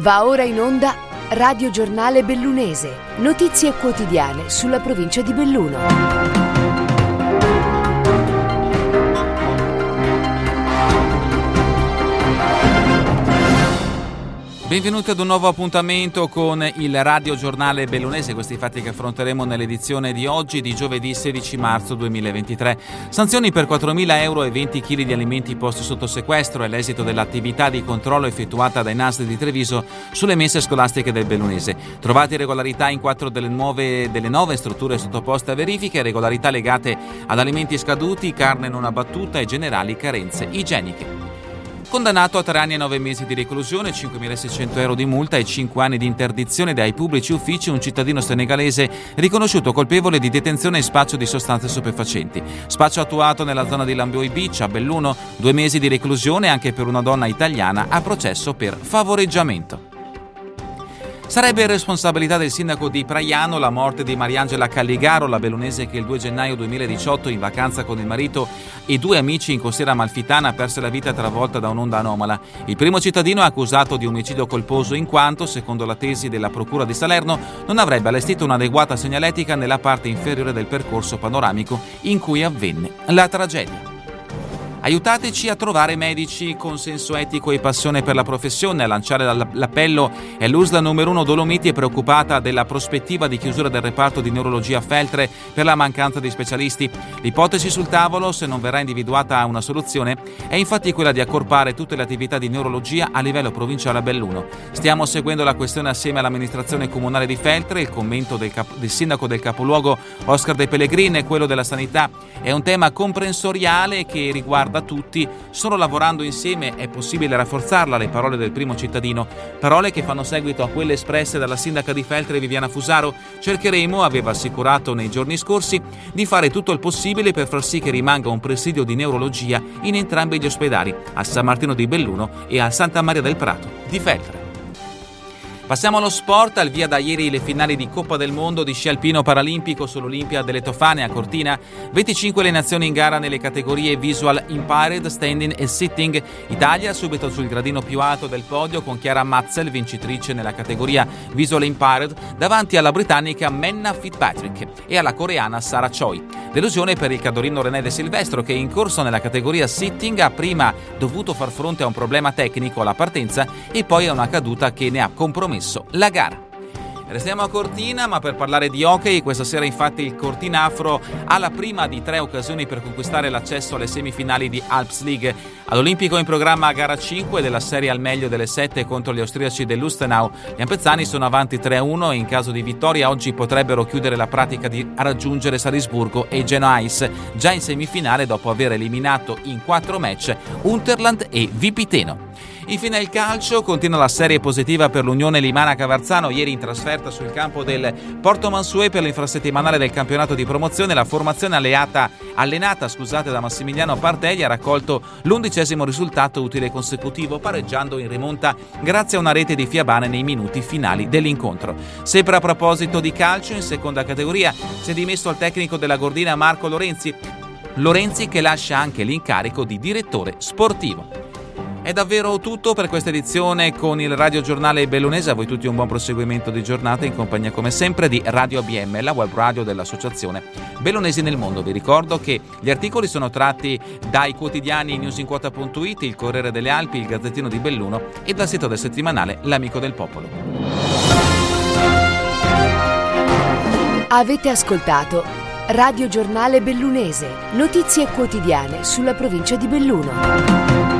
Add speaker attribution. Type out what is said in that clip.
Speaker 1: Va ora in onda Radio Giornale Bellunese. Notizie quotidiane sulla provincia di Belluno.
Speaker 2: Benvenuti ad un nuovo appuntamento con il Radio Giornale Bellunese, questi fatti che affronteremo nell'edizione di oggi di giovedì 16 marzo 2023. Sanzioni per 4.000 euro e 20 kg di alimenti posti sotto sequestro è l'esito dell'attività di controllo effettuata dai NAS di Treviso sulle messe scolastiche del Bellunese. Trovate irregolarità in quattro delle nuove, delle nove strutture sottoposte a verifiche, irregolarità legate ad alimenti scaduti, carne non abbattuta e generali carenze igieniche. Condannato a tre anni e nove mesi di reclusione, 5.600 euro di multa e 5 anni di interdizione dai pubblici uffici un cittadino senegalese riconosciuto colpevole di detenzione e spaccio di sostanze stupefacenti. Spaccio attuato nella zona di Lambioi Beach a Belluno, due mesi di reclusione anche per una donna italiana a processo per favoreggiamento. Sarebbe responsabilità del sindaco di Praiano la morte di Mariangela Calligaro, la bellunese che il 2 gennaio 2018 in vacanza con il marito e due amici in costiera amalfitana perse la vita travolta da un'onda anomala. Il primo cittadino è accusato di omicidio colposo in quanto, secondo la tesi della Procura di Salerno, non avrebbe allestito un'adeguata segnaletica nella parte inferiore del percorso panoramico in cui avvenne la tragedia. Aiutateci a trovare medici con senso etico e passione per la professione. A lanciare l'appello è l'USLA numero 1 Dolomiti è preoccupata della prospettiva di chiusura del reparto di neurologia a Feltre per la mancanza di specialisti. L'ipotesi sul tavolo, se non verrà individuata una soluzione, è infatti quella di accorpare tutte le attività di neurologia a livello provinciale a Belluno. Stiamo seguendo la questione assieme all'amministrazione comunale di Feltre, il commento del, cap- del sindaco del capoluogo Oscar De Pellegrini e quello della sanità. È un tema comprensoriale che riguarda riguarda tutti, solo lavorando insieme è possibile rafforzarla, le parole del primo cittadino, parole che fanno seguito a quelle espresse dalla sindaca di Feltre Viviana Fusaro. Cercheremo, aveva assicurato nei giorni scorsi, di fare tutto il possibile per far sì che rimanga un presidio di neurologia in entrambi gli ospedali, a San Martino di Belluno e a Santa Maria del Prato di Feltre. Passiamo allo sport, al via da ieri le finali di Coppa del Mondo di sci alpino paralimpico sull'Olimpia delle Tofane a Cortina, 25 le nazioni in gara nelle categorie Visual Impaired, Standing e Sitting. Italia subito sul gradino più alto del podio con Chiara Matzel, vincitrice nella categoria Visual Impaired, davanti alla britannica Menna Fitzpatrick e alla coreana Sara Choi. Delusione per il cadorino René De Silvestro che in corso nella categoria Sitting ha prima dovuto far fronte a un problema tecnico alla partenza e poi a una caduta che ne ha compromesso perso la gara. Restiamo a Cortina, ma per parlare di hockey, questa sera infatti il Cortinafro ha la prima di tre occasioni per conquistare l'accesso alle semifinali di Alps League. All'Olimpico in programma a gara 5 della serie al meglio delle 7 contro gli austriaci dell'Ustenau. Gli ampezzani sono avanti 3-1 e in caso di vittoria oggi potrebbero chiudere la pratica di raggiungere Salisburgo e Genoa Ice, già in semifinale dopo aver eliminato in 4 match Unterland e Vipiteno. Infine il calcio, continua la serie positiva per l'Unione Limana Cavarzano, ieri in trasferta sul campo del Porto Mansue per l'infrasettimanale del campionato di promozione. La formazione alleata, allenata scusate, da Massimiliano Partegli ha raccolto l'undicesimo risultato utile consecutivo, pareggiando in rimonta grazie a una rete di Fiabane nei minuti finali dell'incontro. Sempre a proposito di calcio, in seconda categoria si è dimesso il tecnico della Gordina Marco Lorenzi. Lorenzi che lascia anche l'incarico di direttore sportivo. È davvero tutto per questa edizione con il Radio Giornale Bellunese. A voi tutti un buon proseguimento di giornata in compagnia come sempre di Radio ABM, la web radio dell'associazione Bellunesi nel mondo. Vi ricordo che gli articoli sono tratti dai quotidiani newsinquota.it, il Corriere delle Alpi, il Gazzettino di Belluno e dal sito del settimanale L'Amico del Popolo.
Speaker 1: Avete ascoltato Radio Giornale Bellunese, notizie quotidiane sulla provincia di Belluno.